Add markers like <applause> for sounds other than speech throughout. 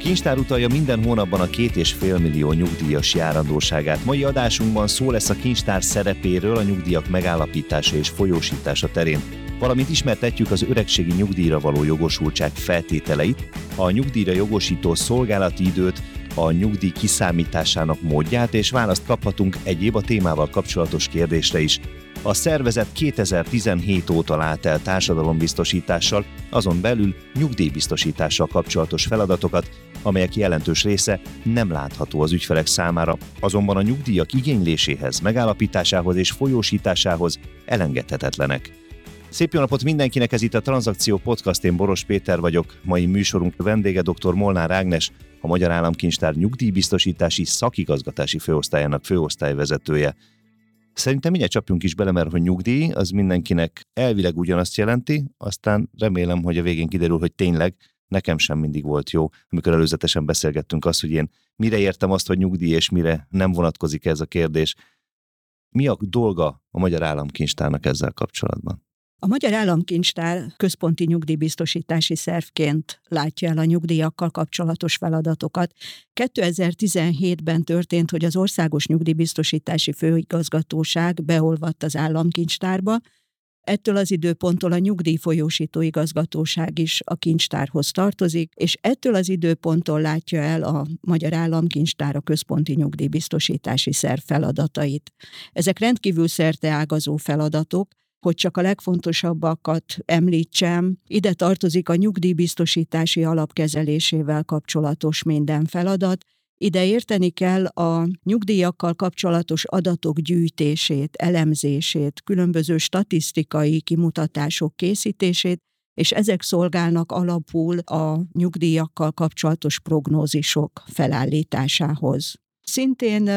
kincstár utalja minden hónapban a két és fél millió nyugdíjas járandóságát. Mai adásunkban szó lesz a kincstár szerepéről a nyugdíjak megállapítása és folyósítása terén valamint ismertetjük az öregségi nyugdíjra való jogosultság feltételeit, a nyugdíjra jogosító szolgálati időt, a nyugdíj kiszámításának módját, és választ kaphatunk egyéb a témával kapcsolatos kérdésre is. A szervezet 2017 óta lát el társadalombiztosítással, azon belül nyugdíjbiztosítással kapcsolatos feladatokat, amelyek jelentős része nem látható az ügyfelek számára, azonban a nyugdíjak igényléséhez, megállapításához és folyósításához elengedhetetlenek. Szép jó napot mindenkinek, ez itt a Tranzakció Podcast, én Boros Péter vagyok. Mai műsorunk vendége dr. Molnár Ágnes, a Magyar Államkincstár nyugdíjbiztosítási szakigazgatási főosztályának főosztályvezetője. Szerintem mindjárt csapjunk is bele, mert hogy nyugdíj, az mindenkinek elvileg ugyanazt jelenti, aztán remélem, hogy a végén kiderül, hogy tényleg nekem sem mindig volt jó, amikor előzetesen beszélgettünk azt, hogy én mire értem azt, hogy nyugdíj, és mire nem vonatkozik ez a kérdés. Mi a dolga a Magyar Államkincstárnak ezzel kapcsolatban? A Magyar Államkincstár központi nyugdíjbiztosítási szervként látja el a nyugdíjakkal kapcsolatos feladatokat. 2017-ben történt, hogy az Országos Nyugdíjbiztosítási Főigazgatóság beolvadt az államkincstárba, Ettől az időponttól a nyugdíjfolyósító igazgatóság is a kincstárhoz tartozik, és ettől az időponttól látja el a Magyar Államkincstár a központi nyugdíjbiztosítási szerv feladatait. Ezek rendkívül ágazó feladatok, hogy csak a legfontosabbakat említsem, ide tartozik a nyugdíjbiztosítási alapkezelésével kapcsolatos minden feladat, ide érteni kell a nyugdíjakkal kapcsolatos adatok gyűjtését, elemzését, különböző statisztikai kimutatások készítését, és ezek szolgálnak alapul a nyugdíjakkal kapcsolatos prognózisok felállításához. Szintén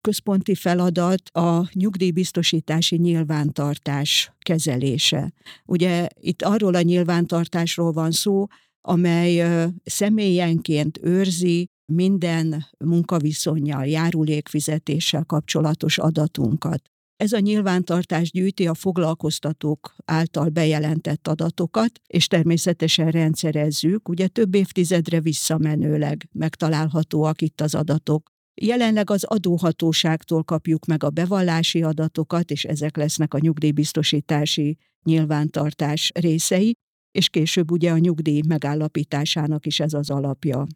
központi feladat a nyugdíjbiztosítási nyilvántartás kezelése. Ugye itt arról a nyilvántartásról van szó, amely személyenként őrzi minden munkaviszonyjal, járulékfizetéssel kapcsolatos adatunkat. Ez a nyilvántartás gyűjti a foglalkoztatók által bejelentett adatokat, és természetesen rendszerezzük, ugye több évtizedre visszamenőleg megtalálhatóak itt az adatok. Jelenleg az adóhatóságtól kapjuk meg a bevallási adatokat, és ezek lesznek a nyugdíjbiztosítási nyilvántartás részei, és később ugye a nyugdíj megállapításának is ez az alapja.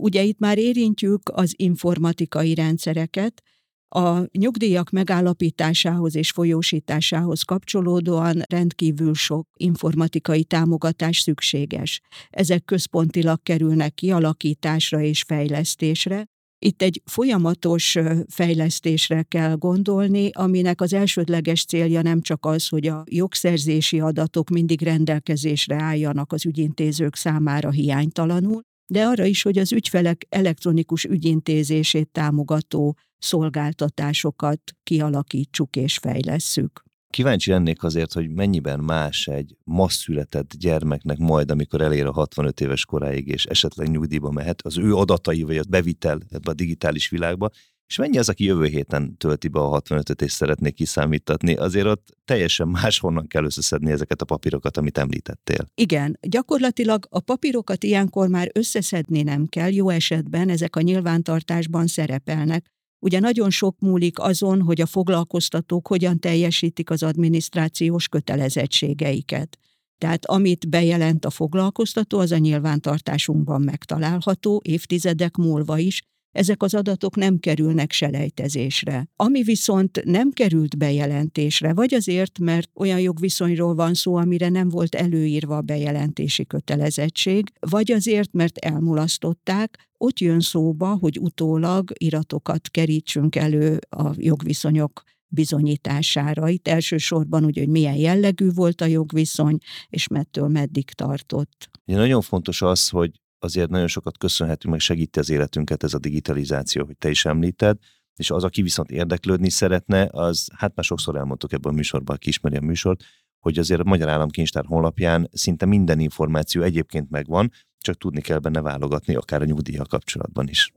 Ugye itt már érintjük az informatikai rendszereket, a nyugdíjak megállapításához és folyósításához kapcsolódóan rendkívül sok informatikai támogatás szükséges. Ezek központilag kerülnek kialakításra és fejlesztésre, itt egy folyamatos fejlesztésre kell gondolni, aminek az elsődleges célja nem csak az, hogy a jogszerzési adatok mindig rendelkezésre álljanak az ügyintézők számára hiánytalanul, de arra is, hogy az ügyfelek elektronikus ügyintézését támogató szolgáltatásokat kialakítsuk és fejlesszük. Kíváncsi lennék azért, hogy mennyiben más egy ma született gyermeknek majd, amikor elér a 65 éves koráig, és esetleg nyugdíjba mehet, az ő adatai, vagy a bevitel ebbe a digitális világba, és mennyi az, aki jövő héten tölti be a 65-öt és szeretné kiszámítatni, azért ott teljesen máshonnan kell összeszedni ezeket a papírokat, amit említettél. Igen, gyakorlatilag a papírokat ilyenkor már összeszedni nem kell, jó esetben ezek a nyilvántartásban szerepelnek, Ugye nagyon sok múlik azon, hogy a foglalkoztatók hogyan teljesítik az adminisztrációs kötelezettségeiket. Tehát amit bejelent a foglalkoztató, az a nyilvántartásunkban megtalálható évtizedek múlva is, ezek az adatok nem kerülnek selejtezésre. Ami viszont nem került bejelentésre, vagy azért, mert olyan jogviszonyról van szó, amire nem volt előírva a bejelentési kötelezettség, vagy azért, mert elmulasztották, ott jön szóba, hogy utólag iratokat kerítsünk elő a jogviszonyok bizonyítására. Itt elsősorban ugye, hogy milyen jellegű volt a jogviszony, és mettől meddig tartott. Ugye nagyon fontos az, hogy azért nagyon sokat köszönhetünk, meg segíti az életünket ez a digitalizáció, hogy te is említed, és az, aki viszont érdeklődni szeretne, az, hát már sokszor elmondtuk ebben a műsorban, aki ismeri a műsort, hogy azért a Magyar Államkincstár honlapján szinte minden információ egyébként megvan, csak tudni kell benne válogatni, akár a nyugdíjjal kapcsolatban is.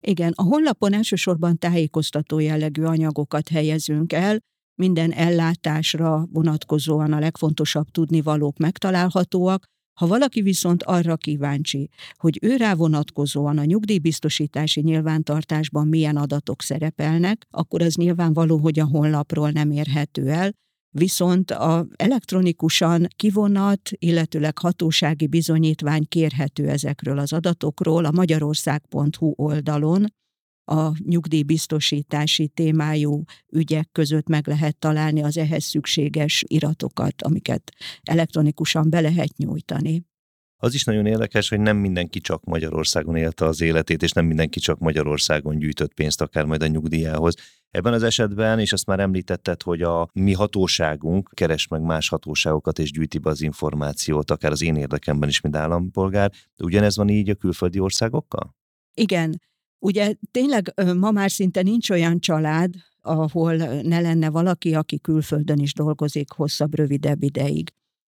Igen, a honlapon elsősorban tájékoztató jellegű anyagokat helyezünk el, minden ellátásra vonatkozóan a legfontosabb tudnivalók megtalálhatóak, Ha valaki viszont arra kíváncsi, hogy ő rá vonatkozóan a nyugdíjbiztosítási nyilvántartásban milyen adatok szerepelnek, akkor az nyilvánvaló, hogy a honlapról nem érhető el, viszont a elektronikusan kivonat, illetőleg hatósági bizonyítvány kérhető ezekről az adatokról a magyarország.hu oldalon, a nyugdíjbiztosítási témájú ügyek között meg lehet találni az ehhez szükséges iratokat, amiket elektronikusan be lehet nyújtani. Az is nagyon érdekes, hogy nem mindenki csak Magyarországon élte az életét, és nem mindenki csak Magyarországon gyűjtött pénzt akár majd a nyugdíjához. Ebben az esetben, és azt már említetted, hogy a mi hatóságunk keres meg más hatóságokat és gyűjti be az információt, akár az én érdekemben is, mint állampolgár. De ugyanez van így a külföldi országokkal? Igen. Ugye tényleg ma már szinte nincs olyan család, ahol ne lenne valaki, aki külföldön is dolgozik hosszabb, rövidebb ideig.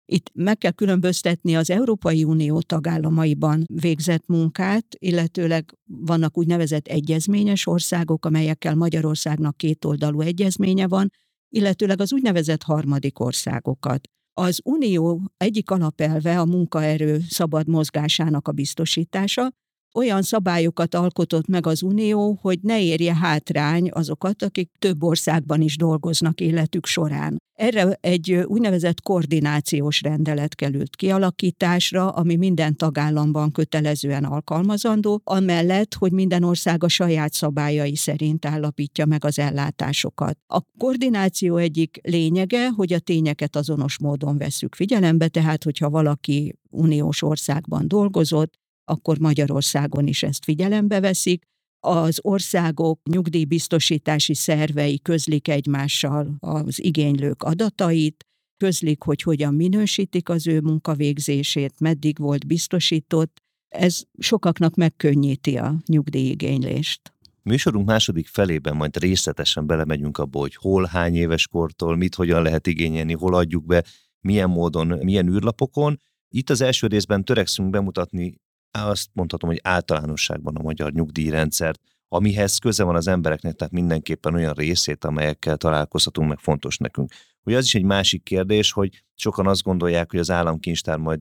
Itt meg kell különböztetni az Európai Unió tagállamaiban végzett munkát, illetőleg vannak úgynevezett egyezményes országok, amelyekkel Magyarországnak kétoldalú egyezménye van, illetőleg az úgynevezett harmadik országokat. Az Unió egyik alapelve a munkaerő szabad mozgásának a biztosítása, olyan szabályokat alkotott meg az Unió, hogy ne érje hátrány azokat, akik több országban is dolgoznak életük során. Erre egy úgynevezett koordinációs rendelet került kialakításra, ami minden tagállamban kötelezően alkalmazandó, amellett, hogy minden ország a saját szabályai szerint állapítja meg az ellátásokat. A koordináció egyik lényege, hogy a tényeket azonos módon veszük figyelembe, tehát hogyha valaki uniós országban dolgozott, akkor Magyarországon is ezt figyelembe veszik. Az országok nyugdíjbiztosítási szervei közlik egymással az igénylők adatait, közlik, hogy hogyan minősítik az ő munkavégzését, meddig volt biztosított. Ez sokaknak megkönnyíti a nyugdíjigénylést. Műsorunk második felében majd részletesen belemegyünk abba, hogy hol, hány éves kortól, mit hogyan lehet igényelni, hol adjuk be, milyen módon, milyen űrlapokon. Itt az első részben törekszünk bemutatni azt mondhatom, hogy általánosságban a magyar nyugdíjrendszert, amihez köze van az embereknek, tehát mindenképpen olyan részét, amelyekkel találkozhatunk, meg fontos nekünk. Ugye az is egy másik kérdés, hogy sokan azt gondolják, hogy az államkincstár majd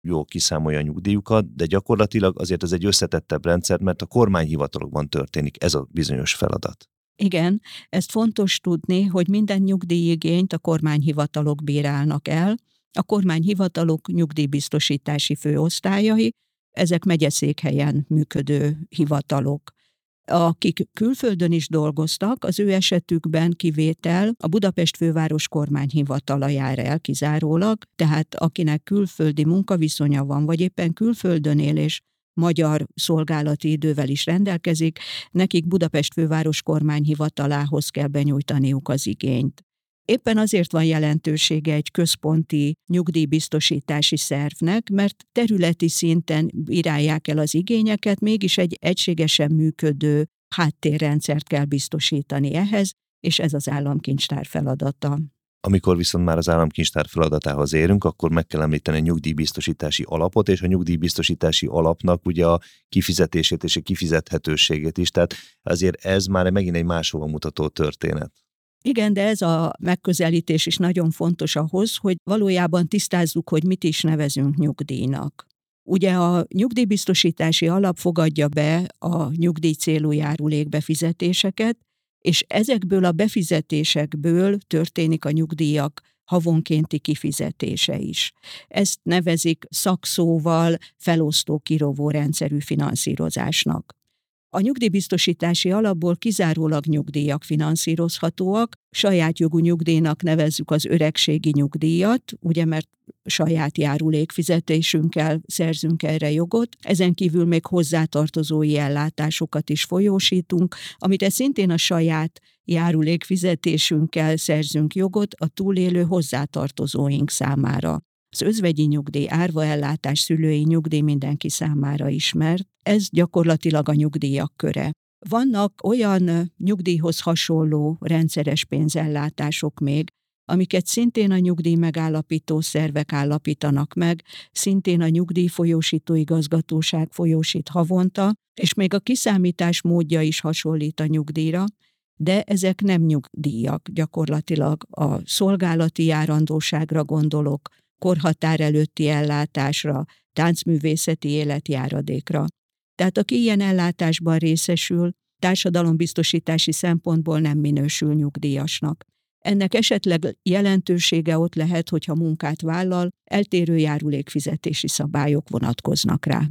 jó kiszámolja a nyugdíjukat, de gyakorlatilag azért ez egy összetettebb rendszer, mert a kormányhivatalokban történik ez a bizonyos feladat. Igen, ezt fontos tudni, hogy minden nyugdíjigényt a kormányhivatalok bírálnak el. A kormányhivatalok nyugdíjbiztosítási főosztályai, ezek megyeszékhelyen működő hivatalok. Akik külföldön is dolgoztak, az ő esetükben kivétel a Budapest főváros kormányhivatala jár el kizárólag, tehát akinek külföldi munkaviszonya van, vagy éppen külföldön él és magyar szolgálati idővel is rendelkezik, nekik Budapest főváros kormányhivatalához kell benyújtaniuk az igényt. Éppen azért van jelentősége egy központi nyugdíjbiztosítási szervnek, mert területi szinten irálják el az igényeket, mégis egy egységesen működő háttérrendszert kell biztosítani ehhez, és ez az államkincstár feladata. Amikor viszont már az államkincstár feladatához érünk, akkor meg kell említeni a nyugdíjbiztosítási alapot, és a nyugdíjbiztosítási alapnak ugye a kifizetését és a kifizethetőségét is. Tehát azért ez már megint egy máshova mutató történet. Igen, de ez a megközelítés is nagyon fontos ahhoz, hogy valójában tisztázzuk, hogy mit is nevezünk nyugdíjnak. Ugye a nyugdíjbiztosítási alap fogadja be a nyugdíj célú járulék befizetéseket, és ezekből a befizetésekből történik a nyugdíjak havonkénti kifizetése is. Ezt nevezik szakszóval felosztó kirovó rendszerű finanszírozásnak. A nyugdíjbiztosítási alapból kizárólag nyugdíjak finanszírozhatóak, saját jogú nyugdíjnak nevezzük az öregségi nyugdíjat, ugye mert saját járulékfizetésünkkel szerzünk erre jogot, ezen kívül még hozzátartozói ellátásokat is folyósítunk, amit szintén a saját járulékfizetésünkkel szerzünk jogot a túlélő hozzátartozóink számára. Az özvegyi nyugdíj, árvaellátás, szülői nyugdíj mindenki számára ismert. Ez gyakorlatilag a nyugdíjak köre. Vannak olyan nyugdíjhoz hasonló rendszeres pénzellátások még, amiket szintén a nyugdíj megállapító szervek állapítanak meg, szintén a nyugdíjfolyósító igazgatóság folyósít havonta, és még a kiszámítás módja is hasonlít a nyugdíjra, de ezek nem nyugdíjak, gyakorlatilag a szolgálati járandóságra gondolok, korhatár előtti ellátásra, táncművészeti életjáradékra. Tehát aki ilyen ellátásban részesül, társadalombiztosítási szempontból nem minősül nyugdíjasnak. Ennek esetleg jelentősége ott lehet, hogyha munkát vállal, eltérő járulékfizetési szabályok vonatkoznak rá.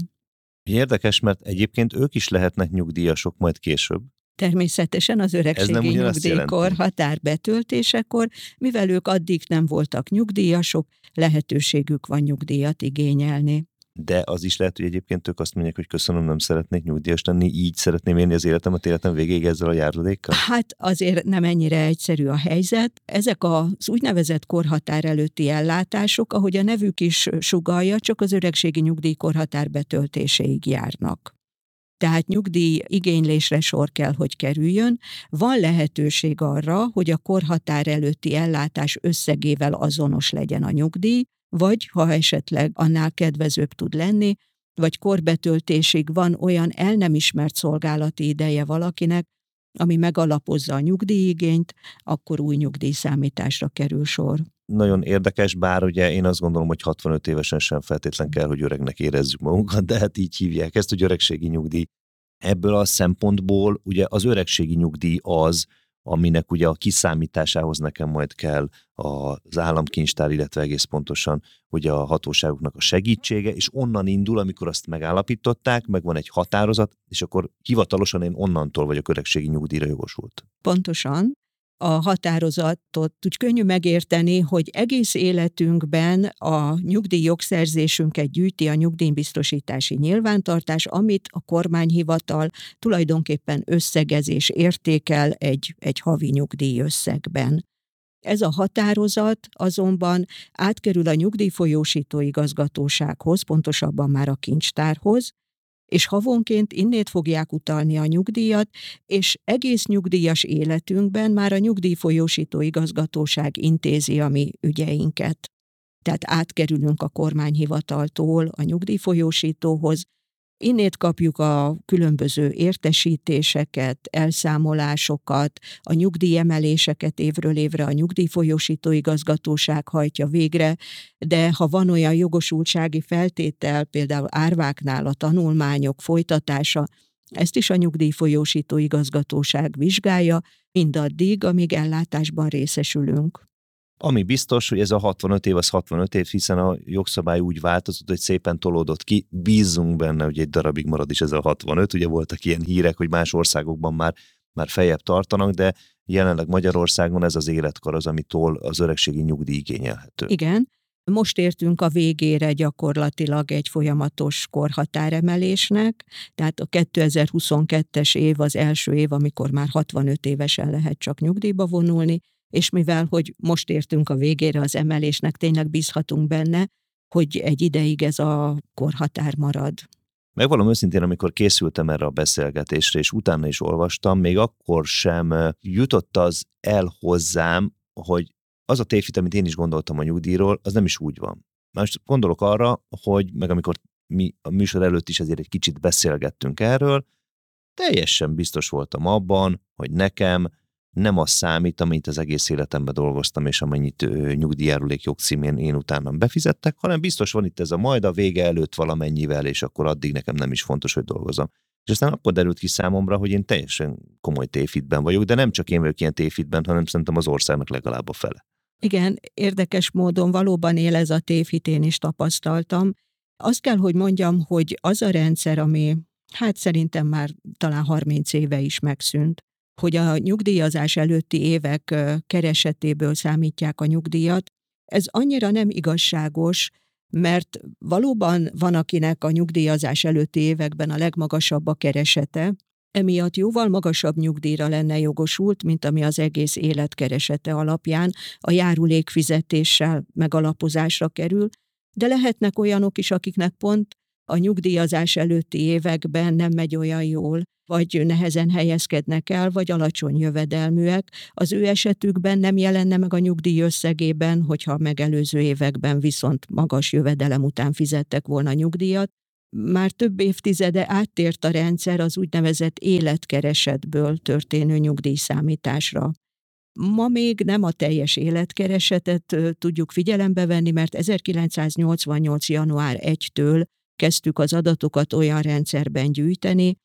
Érdekes, mert egyébként ők is lehetnek nyugdíjasok majd később. Természetesen az öregségi nyugdíjkor határ betöltésekor, mivel ők addig nem voltak nyugdíjasok, lehetőségük van nyugdíjat igényelni de az is lehet, hogy egyébként ők azt mondják, hogy köszönöm, nem szeretnék nyugdíjas lenni, így szeretném élni az életemet, életem végéig ezzel a járulékkal? Hát azért nem ennyire egyszerű a helyzet. Ezek az úgynevezett korhatár előtti ellátások, ahogy a nevük is sugalja, csak az öregségi nyugdíj korhatár betöltéséig járnak tehát nyugdíj igénylésre sor kell, hogy kerüljön. Van lehetőség arra, hogy a korhatár előtti ellátás összegével azonos legyen a nyugdíj, vagy ha esetleg annál kedvezőbb tud lenni, vagy korbetöltésig van olyan el nem ismert szolgálati ideje valakinek, ami megalapozza a nyugdíjigényt, akkor új nyugdíjszámításra kerül sor. Nagyon érdekes, bár ugye én azt gondolom, hogy 65 évesen sem feltétlen kell, hogy öregnek érezzük magunkat, de hát így hívják ezt, hogy öregségi nyugdíj. Ebből a szempontból ugye az öregségi nyugdíj az, aminek ugye a kiszámításához nekem majd kell az államkincstár, illetve egész pontosan ugye a hatóságoknak a segítsége, és onnan indul, amikor azt megállapították, meg van egy határozat, és akkor hivatalosan én onnantól vagyok öregségi nyugdíjra jogosult. Pontosan, a határozatot úgy könnyű megérteni, hogy egész életünkben a nyugdíj jogszerzésünket gyűjti a nyugdíjbiztosítási nyilvántartás, amit a kormányhivatal tulajdonképpen összegez értékel egy, egy havi nyugdíj összegben. Ez a határozat azonban átkerül a nyugdíjfolyósító igazgatósághoz, pontosabban már a kincstárhoz, és havonként innét fogják utalni a nyugdíjat, és egész nyugdíjas életünkben már a nyugdíjfolyósító igazgatóság intézi a mi ügyeinket. Tehát átkerülünk a kormányhivataltól a nyugdíjfolyósítóhoz, Innét kapjuk a különböző értesítéseket, elszámolásokat, a nyugdíjemeléseket évről évre a nyugdíjfolyósító igazgatóság hajtja végre, de ha van olyan jogosultsági feltétel, például árváknál a tanulmányok folytatása, ezt is a nyugdíjfolyósító igazgatóság vizsgálja, mindaddig, amíg ellátásban részesülünk. Ami biztos, hogy ez a 65 év az 65 év, hiszen a jogszabály úgy változott, hogy szépen tolódott ki. Bízunk benne, hogy egy darabig marad is ez a 65. Ugye voltak ilyen hírek, hogy más országokban már, már fejebb tartanak, de jelenleg Magyarországon ez az életkor az, amitől az öregségi nyugdíj igényelhető. Igen. Most értünk a végére gyakorlatilag egy folyamatos korhatáremelésnek, tehát a 2022-es év az első év, amikor már 65 évesen lehet csak nyugdíjba vonulni, és mivel, hogy most értünk a végére az emelésnek, tényleg bízhatunk benne, hogy egy ideig ez a korhatár marad. Megvalom őszintén, amikor készültem erre a beszélgetésre, és utána is olvastam, még akkor sem jutott az el hozzám, hogy az a tévhit, amit én is gondoltam a nyugdíjról, az nem is úgy van. Most gondolok arra, hogy meg amikor mi a műsor előtt is ezért egy kicsit beszélgettünk erről, teljesen biztos voltam abban, hogy nekem nem az számít, amit az egész életemben dolgoztam, és amennyit nyugdíjárulék jogcímén én utána befizettek, hanem biztos van itt ez a majd a vége előtt valamennyivel, és akkor addig nekem nem is fontos, hogy dolgozom. És aztán akkor derült ki számomra, hogy én teljesen komoly tévhitben vagyok, de nem csak én vagyok ilyen tévhitben, hanem szerintem az országnak legalább a fele. Igen, érdekes módon valóban él ez a tévhit, én is tapasztaltam. Azt kell, hogy mondjam, hogy az a rendszer, ami hát szerintem már talán 30 éve is megszűnt, hogy a nyugdíjazás előtti évek keresetéből számítják a nyugdíjat, ez annyira nem igazságos, mert valóban van, akinek a nyugdíjazás előtti években a legmagasabb a keresete, emiatt jóval magasabb nyugdíjra lenne jogosult, mint ami az egész élet keresete alapján a járulékfizetéssel megalapozásra kerül, de lehetnek olyanok is, akiknek pont a nyugdíjazás előtti években nem megy olyan jól, vagy nehezen helyezkednek el, vagy alacsony jövedelműek. Az ő esetükben nem jelenne meg a nyugdíj összegében, hogyha a megelőző években viszont magas jövedelem után fizettek volna nyugdíjat. Már több évtizede áttért a rendszer az úgynevezett életkeresetből történő nyugdíjszámításra. Ma még nem a teljes életkeresetet tudjuk figyelembe venni, mert 1988. január 1-től kezdtük az adatokat olyan rendszerben gyűjteni,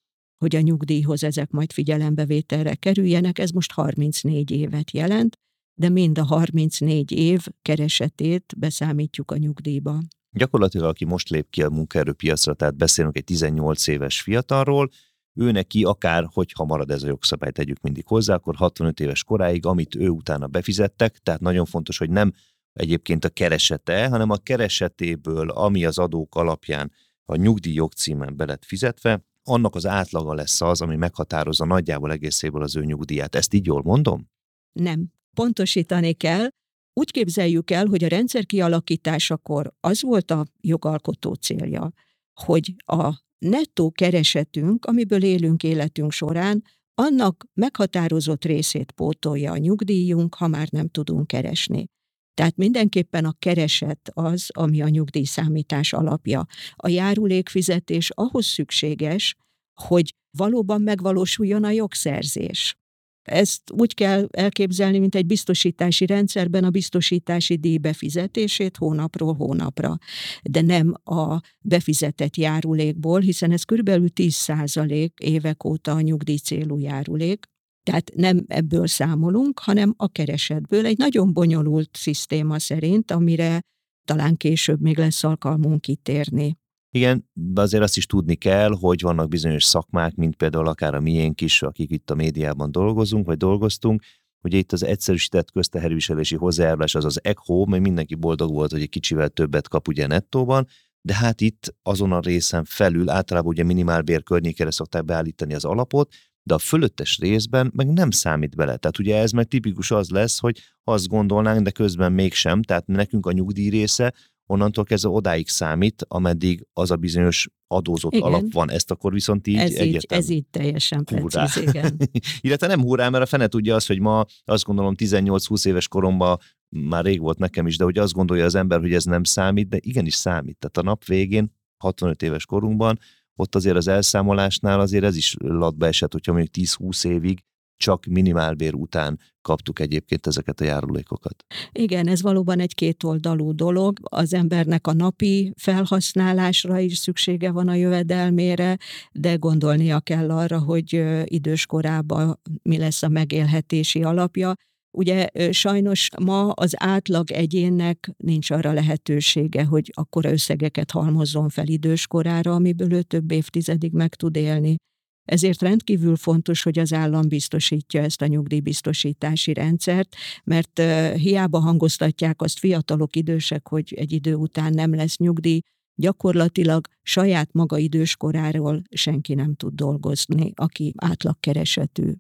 hogy a nyugdíjhoz ezek majd figyelembevételre kerüljenek. Ez most 34 évet jelent, de mind a 34 év keresetét beszámítjuk a nyugdíjba. Gyakorlatilag, aki most lép ki a munkaerőpiacra, tehát beszélünk egy 18 éves fiatalról, ő neki akár, hogyha marad ez a jogszabály, tegyük mindig hozzá, akkor 65 éves koráig, amit ő utána befizettek, tehát nagyon fontos, hogy nem egyébként a keresete, hanem a keresetéből, ami az adók alapján a nyugdíj jogcímen be lett fizetve, annak az átlaga lesz az, ami meghatározza nagyjából egészéből az ő nyugdíját. Ezt így jól mondom? Nem. Pontosítani kell. Úgy képzeljük el, hogy a rendszer kialakításakor az volt a jogalkotó célja, hogy a nettó keresetünk, amiből élünk életünk során, annak meghatározott részét pótolja a nyugdíjunk, ha már nem tudunk keresni. Tehát mindenképpen a kereset az, ami a nyugdíjszámítás alapja. A járulékfizetés ahhoz szükséges, hogy valóban megvalósuljon a jogszerzés. Ezt úgy kell elképzelni, mint egy biztosítási rendszerben a biztosítási díj befizetését hónapról hónapra, de nem a befizetett járulékból, hiszen ez körülbelül 10% évek óta a nyugdíj célú járulék, tehát nem ebből számolunk, hanem a keresetből egy nagyon bonyolult szisztéma szerint, amire talán később még lesz alkalmunk kitérni. Igen, de azért azt is tudni kell, hogy vannak bizonyos szakmák, mint például akár a miénk is, akik itt a médiában dolgozunk, vagy dolgoztunk, hogy itt az egyszerűsített közteherviselési hozzájárulás, az az ECHO, mert mindenki boldog volt, hogy egy kicsivel többet kap ugye nettóban, de hát itt azon a részen felül általában ugye minimálbér környékére szokták beállítani az alapot, de a fölöttes részben meg nem számít bele. Tehát ugye ez meg tipikus az lesz, hogy azt gondolnánk, de közben mégsem, tehát nekünk a nyugdíj része onnantól kezdve odáig számít, ameddig az a bizonyos adózott igen. alap van. Ezt akkor viszont így ez. Így, ez így teljesen precíz, igen. <laughs> Illetve nem hurrá, mert a fene tudja azt, hogy ma azt gondolom 18-20 éves koromban már rég volt nekem is, de hogy azt gondolja az ember, hogy ez nem számít, de igenis számít. Tehát a nap végén, 65 éves korunkban, ott azért az elszámolásnál azért ez is latba esett, hogyha mondjuk 10-20 évig csak minimálbér után kaptuk egyébként ezeket a járulékokat. Igen, ez valóban egy kétoldalú dolog. Az embernek a napi felhasználásra is szüksége van a jövedelmére, de gondolnia kell arra, hogy időskorában mi lesz a megélhetési alapja. Ugye sajnos ma az átlag egyénnek nincs arra lehetősége, hogy akkora összegeket halmozzon fel időskorára, amiből ő több évtizedig meg tud élni. Ezért rendkívül fontos, hogy az állam biztosítja ezt a nyugdíjbiztosítási rendszert, mert hiába hangoztatják azt fiatalok, idősek, hogy egy idő után nem lesz nyugdíj, gyakorlatilag saját maga időskoráról senki nem tud dolgozni, aki átlagkeresetű.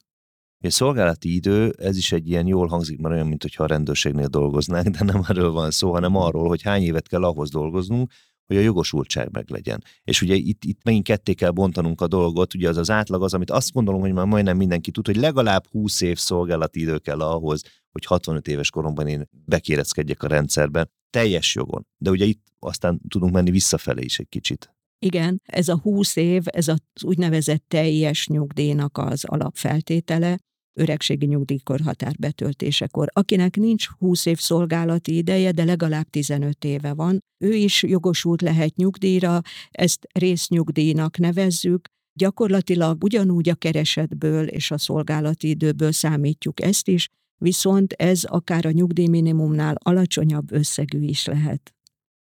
A szolgálati idő, ez is egy ilyen jól hangzik, mert olyan, mintha a rendőrségnél dolgoznánk, de nem erről van szó, hanem arról, hogy hány évet kell ahhoz dolgoznunk, hogy a jogosultság meg legyen. És ugye itt, itt megint ketté kell bontanunk a dolgot, ugye az az átlag az, amit azt gondolom, hogy már majdnem mindenki tud, hogy legalább 20 év szolgálati idő kell ahhoz, hogy 65 éves koromban én bekéreckedjek a rendszerben, teljes jogon. De ugye itt aztán tudunk menni visszafelé is egy kicsit. Igen, ez a 20 év, ez az úgynevezett teljes nyugdíjnak az alapfeltétele, öregségi nyugdíjkorhatár betöltésekor. Akinek nincs 20 év szolgálati ideje, de legalább 15 éve van, ő is jogosult lehet nyugdíjra, ezt résznyugdíjnak nevezzük, gyakorlatilag ugyanúgy a keresetből és a szolgálati időből számítjuk ezt is, viszont ez akár a nyugdíjminimumnál alacsonyabb összegű is lehet.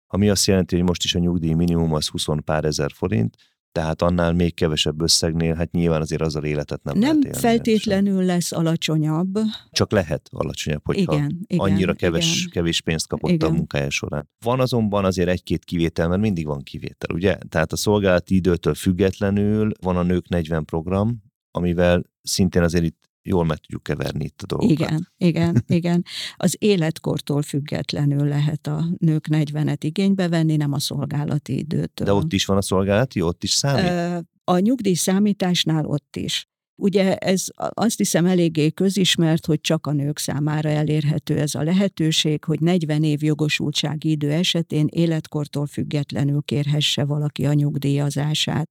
Ami azt jelenti, hogy most is a nyugdíj minimum az 20 pár ezer forint, tehát annál még kevesebb összegnél, hát nyilván azért az a életet nem Nem lehet feltétlenül sem. lesz alacsonyabb. Csak lehet alacsonyabb, hogyha igen, igen, annyira keves, igen. kevés pénzt kapott igen. a munkája során. Van azonban azért egy-két kivétel, mert mindig van kivétel, ugye? Tehát a szolgálati időtől függetlenül van a Nők 40 program, amivel szintén azért itt jól meg tudjuk keverni itt a dolgokat. Igen, igen, <laughs> igen. Az életkortól függetlenül lehet a nők 40-et igénybe venni, nem a szolgálati időtől. De ott is van a szolgálati, ott is számít? A nyugdíj számításnál ott is. Ugye ez azt hiszem eléggé közismert, hogy csak a nők számára elérhető ez a lehetőség, hogy 40 év jogosultsági idő esetén életkortól függetlenül kérhesse valaki a nyugdíjazását.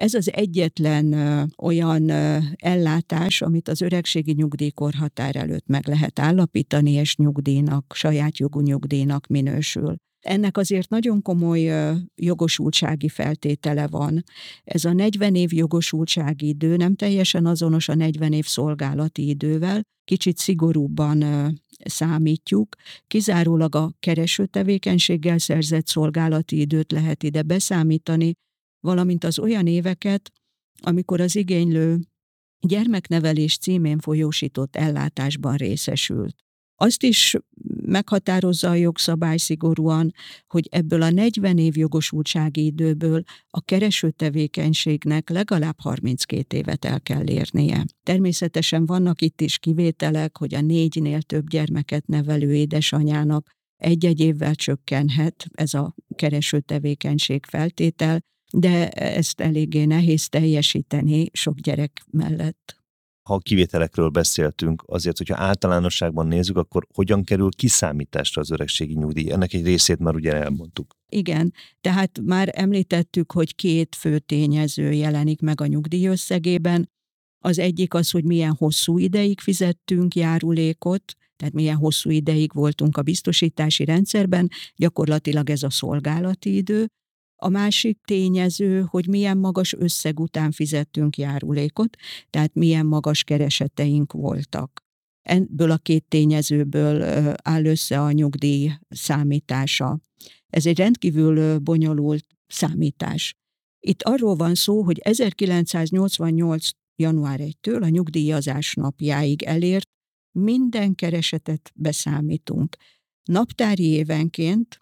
Ez az egyetlen olyan ellátás, amit az öregségi nyugdíjkorhatár előtt meg lehet állapítani, és nyugdíjnak, saját jogú nyugdíjnak minősül. Ennek azért nagyon komoly jogosultsági feltétele van. Ez a 40 év jogosultsági idő nem teljesen azonos a 40 év szolgálati idővel, kicsit szigorúbban számítjuk, kizárólag a kereső tevékenységgel szerzett szolgálati időt lehet ide beszámítani, valamint az olyan éveket, amikor az igénylő gyermeknevelés címén folyósított ellátásban részesült. Azt is meghatározza a jogszabály szigorúan, hogy ebből a 40 év jogosultsági időből a kereső tevékenységnek legalább 32 évet el kell érnie. Természetesen vannak itt is kivételek, hogy a négynél több gyermeket nevelő édesanyának egy-egy évvel csökkenhet ez a kereső tevékenység feltétel, de ezt eléggé nehéz teljesíteni sok gyerek mellett ha a kivételekről beszéltünk, azért, hogyha általánosságban nézzük, akkor hogyan kerül kiszámításra az öregségi nyugdíj? Ennek egy részét már ugye elmondtuk. Igen, tehát már említettük, hogy két fő tényező jelenik meg a nyugdíj összegében. Az egyik az, hogy milyen hosszú ideig fizettünk járulékot, tehát milyen hosszú ideig voltunk a biztosítási rendszerben, gyakorlatilag ez a szolgálati idő, a másik tényező, hogy milyen magas összeg után fizettünk járulékot, tehát milyen magas kereseteink voltak. Ebből a két tényezőből áll össze a nyugdíj számítása. Ez egy rendkívül bonyolult számítás. Itt arról van szó, hogy 1988. január 1-től a nyugdíjazás napjáig elért minden keresetet beszámítunk. Naptári évenként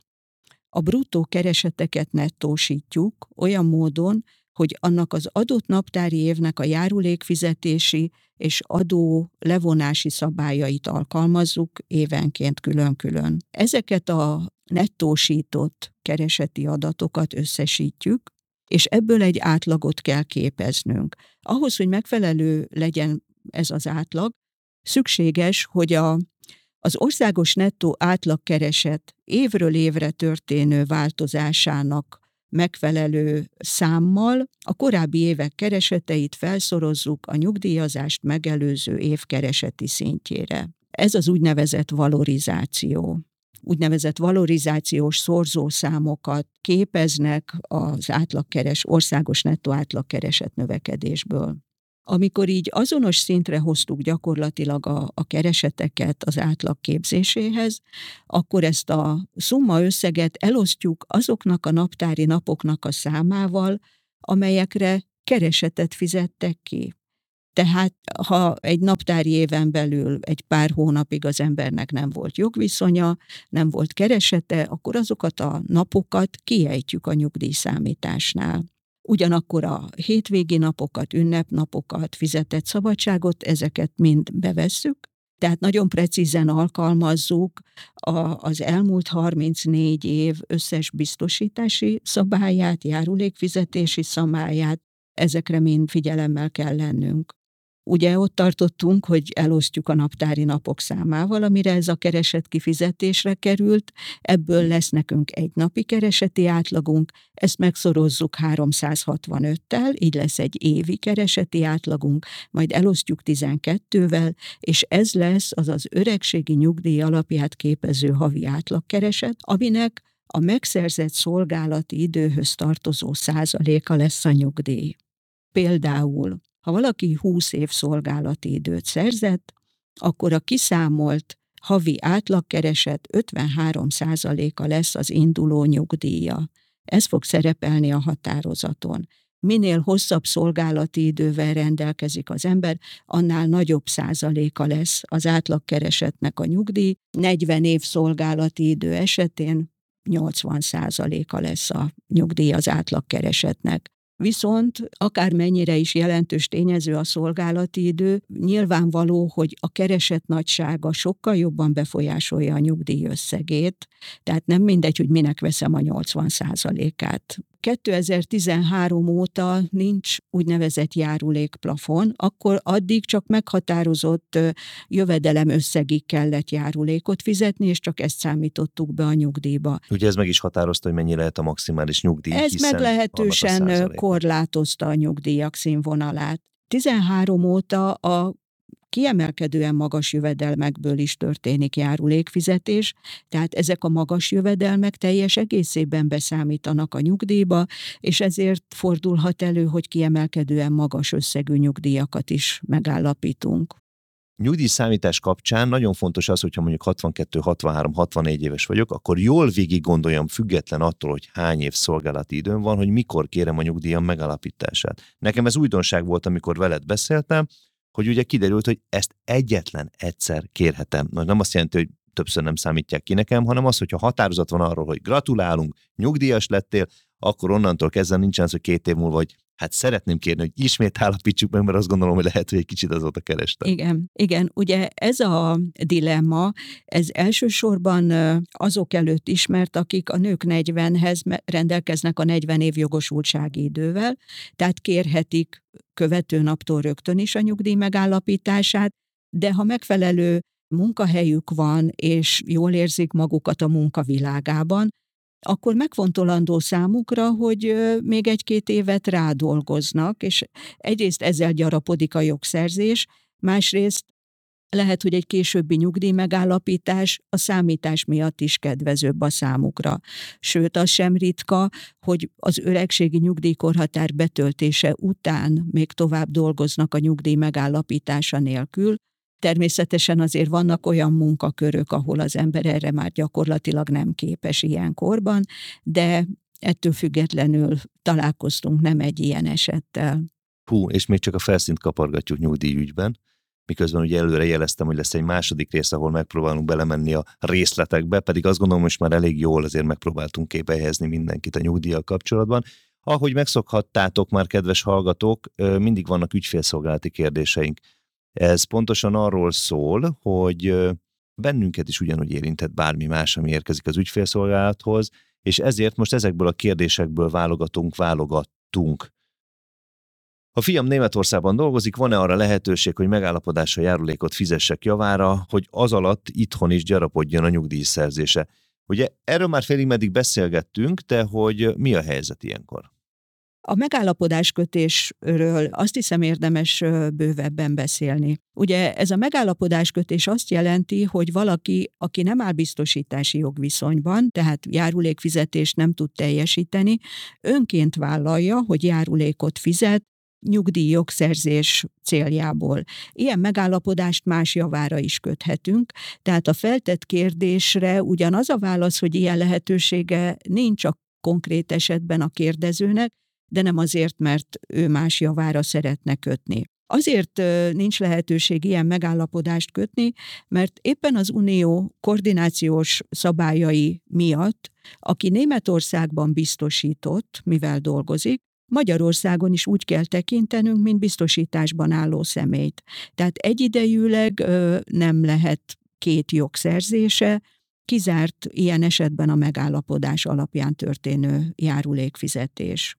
a bruttó kereseteket nettósítjuk olyan módon, hogy annak az adott naptári évnek a járulékfizetési és adó levonási szabályait alkalmazzuk évenként külön-külön. Ezeket a nettósított kereseti adatokat összesítjük, és ebből egy átlagot kell képeznünk. Ahhoz, hogy megfelelő legyen ez az átlag, szükséges, hogy a az országos nettó átlagkereset évről évre történő változásának megfelelő számmal a korábbi évek kereseteit felszorozzuk a nyugdíjazást megelőző év kereseti szintjére. Ez az úgynevezett valorizáció. Úgynevezett valorizációs szorzószámokat képeznek az átlagkeres, országos nettó átlagkereset növekedésből. Amikor így azonos szintre hoztuk gyakorlatilag a, a kereseteket az átlag képzéséhez, akkor ezt a szumma összeget elosztjuk azoknak a naptári napoknak a számával, amelyekre keresetet fizettek ki. Tehát, ha egy naptári éven belül egy pár hónapig az embernek nem volt jogviszonya, nem volt keresete, akkor azokat a napokat kiejtjük a nyugdíjszámításnál. Ugyanakkor a hétvégi napokat, ünnepnapokat, fizetett szabadságot, ezeket mind bevesszük, tehát nagyon precízen alkalmazzuk a, az elmúlt 34 év összes biztosítási szabályát, járulékfizetési szabályát, ezekre mind figyelemmel kell lennünk. Ugye ott tartottunk, hogy elosztjuk a naptári napok számával, amire ez a kereset kifizetésre került, ebből lesz nekünk egy napi kereseti átlagunk, ezt megszorozzuk 365-tel, így lesz egy évi kereseti átlagunk, majd elosztjuk 12-vel, és ez lesz az az öregségi nyugdíj alapját képező havi átlagkereset, aminek a megszerzett szolgálati időhöz tartozó százaléka lesz a nyugdíj. Például ha valaki 20 év szolgálati időt szerzett, akkor a kiszámolt havi átlagkereset 53%-a lesz az induló nyugdíja. Ez fog szerepelni a határozaton. Minél hosszabb szolgálati idővel rendelkezik az ember, annál nagyobb százaléka lesz az átlagkeresetnek a nyugdíj. 40 év szolgálati idő esetén 80 százaléka lesz a nyugdíj az átlagkeresetnek. Viszont akármennyire is jelentős tényező a szolgálati idő, nyilvánvaló, hogy a keresett nagysága sokkal jobban befolyásolja a nyugdíj összegét, tehát nem mindegy, hogy minek veszem a 80 át 2013 óta nincs úgynevezett járulékplafon, akkor addig csak meghatározott jövedelem összegig kellett járulékot fizetni, és csak ezt számítottuk be a nyugdíjba. Ugye ez meg is határozta, hogy mennyi lehet a maximális nyugdíj. Ez meglehetősen korlátozta a nyugdíjak színvonalát. 13 óta a kiemelkedően magas jövedelmekből is történik járulékfizetés, tehát ezek a magas jövedelmek teljes egészében beszámítanak a nyugdíjba, és ezért fordulhat elő, hogy kiemelkedően magas összegű nyugdíjakat is megállapítunk. Nyugdíj számítás kapcsán nagyon fontos az, hogyha mondjuk 62, 63, 64 éves vagyok, akkor jól végig gondoljam, független attól, hogy hány év szolgálati időm van, hogy mikor kérem a nyugdíjam megalapítását. Nekem ez újdonság volt, amikor veled beszéltem, hogy ugye kiderült, hogy ezt egyetlen egyszer kérhetem. Na, nem azt jelenti, hogy többször nem számítják ki nekem, hanem az, hogyha határozat van arról, hogy gratulálunk, nyugdíjas lettél, akkor onnantól kezdve nincsen az, hogy két év múlva, hogy hát szeretném kérni, hogy ismét állapítsuk meg, mert azt gondolom, hogy lehet, hogy egy kicsit azóta kerestem. Igen, igen. Ugye ez a dilemma, ez elsősorban azok előtt ismert, akik a nők 40-hez rendelkeznek a 40 év jogosultsági idővel, tehát kérhetik követő naptól rögtön is a nyugdíj megállapítását, de ha megfelelő munkahelyük van, és jól érzik magukat a munkavilágában, akkor megfontolandó számukra, hogy még egy-két évet rádolgoznak, és egyrészt ezzel gyarapodik a jogszerzés, másrészt lehet, hogy egy későbbi nyugdíj megállapítás a számítás miatt is kedvezőbb a számukra. Sőt, az sem ritka, hogy az öregségi nyugdíjkorhatár betöltése után még tovább dolgoznak a nyugdíj megállapítása nélkül, Természetesen azért vannak olyan munkakörök, ahol az ember erre már gyakorlatilag nem képes ilyen korban, de ettől függetlenül találkoztunk nem egy ilyen esettel. Hú, és még csak a felszínt kapargatjuk nyugdíjügyben, miközben ugye előre jeleztem, hogy lesz egy második rész, ahol megpróbálunk belemenni a részletekbe, pedig azt gondolom, hogy már elég jól azért megpróbáltunk képbe helyezni mindenkit a nyugdíjjal kapcsolatban. Ahogy megszokhattátok már, kedves hallgatók, mindig vannak ügyfélszolgálati kérdéseink. Ez pontosan arról szól, hogy bennünket is ugyanúgy érintett bármi más, ami érkezik az ügyfélszolgálathoz, és ezért most ezekből a kérdésekből válogatunk, válogattunk. A fiam Németországban dolgozik, van-e arra lehetőség, hogy megállapodásra járulékot fizessek javára, hogy az alatt itthon is gyarapodjon a nyugdíjszerzése? Ugye erről már félig meddig beszélgettünk, de hogy mi a helyzet ilyenkor? A megállapodáskötésről azt hiszem érdemes bővebben beszélni. Ugye ez a megállapodáskötés azt jelenti, hogy valaki, aki nem áll biztosítási jogviszonyban, tehát járulékfizetést nem tud teljesíteni, önként vállalja, hogy járulékot fizet, nyugdíjjogszerzés céljából. Ilyen megállapodást más javára is köthetünk, tehát a feltett kérdésre ugyanaz a válasz, hogy ilyen lehetősége nincs a konkrét esetben a kérdezőnek, de nem azért, mert ő más javára szeretne kötni. Azért nincs lehetőség ilyen megállapodást kötni, mert éppen az unió koordinációs szabályai miatt, aki Németországban biztosított, mivel dolgozik, Magyarországon is úgy kell tekintenünk, mint biztosításban álló személyt. Tehát egyidejűleg nem lehet két jogszerzése, kizárt ilyen esetben a megállapodás alapján történő járulékfizetés.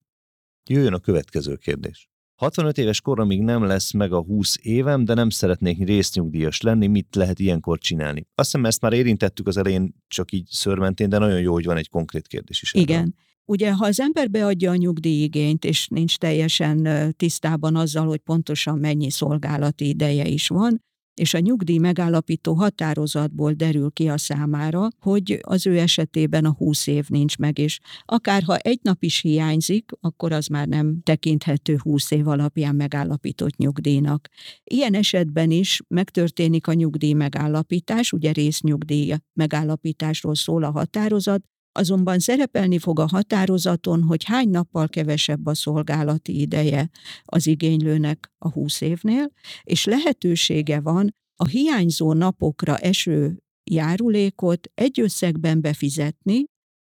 Jöjjön a következő kérdés. 65 éves koromig nem lesz meg a 20 évem, de nem szeretnék résznyugdíjas lenni, mit lehet ilyenkor csinálni? Azt hiszem, ezt már érintettük az elején, csak így szörmentén, de nagyon jó, hogy van egy konkrét kérdés is. Igen. Ebben. Ugye, ha az ember beadja a nyugdíjigényt, és nincs teljesen tisztában azzal, hogy pontosan mennyi szolgálati ideje is van, és a nyugdíj megállapító határozatból derül ki a számára, hogy az ő esetében a 20 év nincs meg, és akár ha egy nap is hiányzik, akkor az már nem tekinthető 20 év alapján megállapított nyugdíjnak. Ilyen esetben is megtörténik a nyugdíj megállapítás, ugye résznyugdíj megállapításról szól a határozat, Azonban szerepelni fog a határozaton, hogy hány nappal kevesebb a szolgálati ideje az igénylőnek a 20 évnél, és lehetősége van a hiányzó napokra eső járulékot egy összegben befizetni,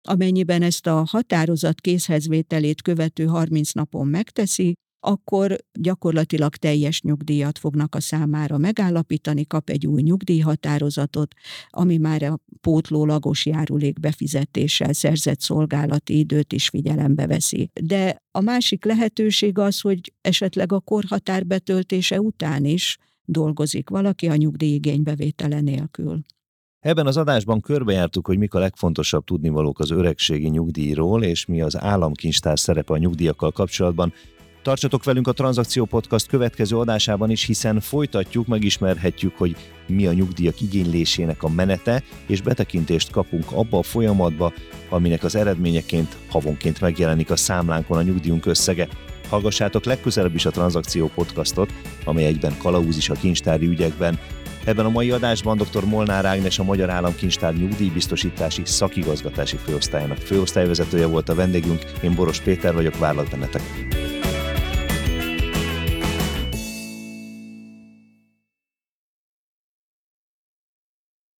amennyiben ezt a határozat készhezvételét követő 30 napon megteszi, akkor gyakorlatilag teljes nyugdíjat fognak a számára megállapítani, kap egy új nyugdíjhatározatot, ami már a pótlólagos járulék befizetéssel szerzett szolgálati időt is figyelembe veszi. De a másik lehetőség az, hogy esetleg a korhatár betöltése után is dolgozik valaki a nyugdíjigénybevétele nélkül. Ebben az adásban körbejártuk, hogy mik a legfontosabb tudnivalók az öregségi nyugdíjról, és mi az államkincstár szerepe a nyugdíjakkal kapcsolatban. Tartsatok velünk a Tranzakció Podcast következő adásában is, hiszen folytatjuk, megismerhetjük, hogy mi a nyugdíjak igénylésének a menete, és betekintést kapunk abba a folyamatba, aminek az eredményeként havonként megjelenik a számlánkon a nyugdíjunk összege. Hallgassátok legközelebb is a Tranzakció Podcastot, amely egyben kalauz is a kincstári ügyekben, Ebben a mai adásban dr. Molnár Ágnes a Magyar Államkincstár nyugdíjbiztosítási szakigazgatási főosztályának főosztályvezetője volt a vendégünk, én Boros Péter vagyok, várlak bennetek.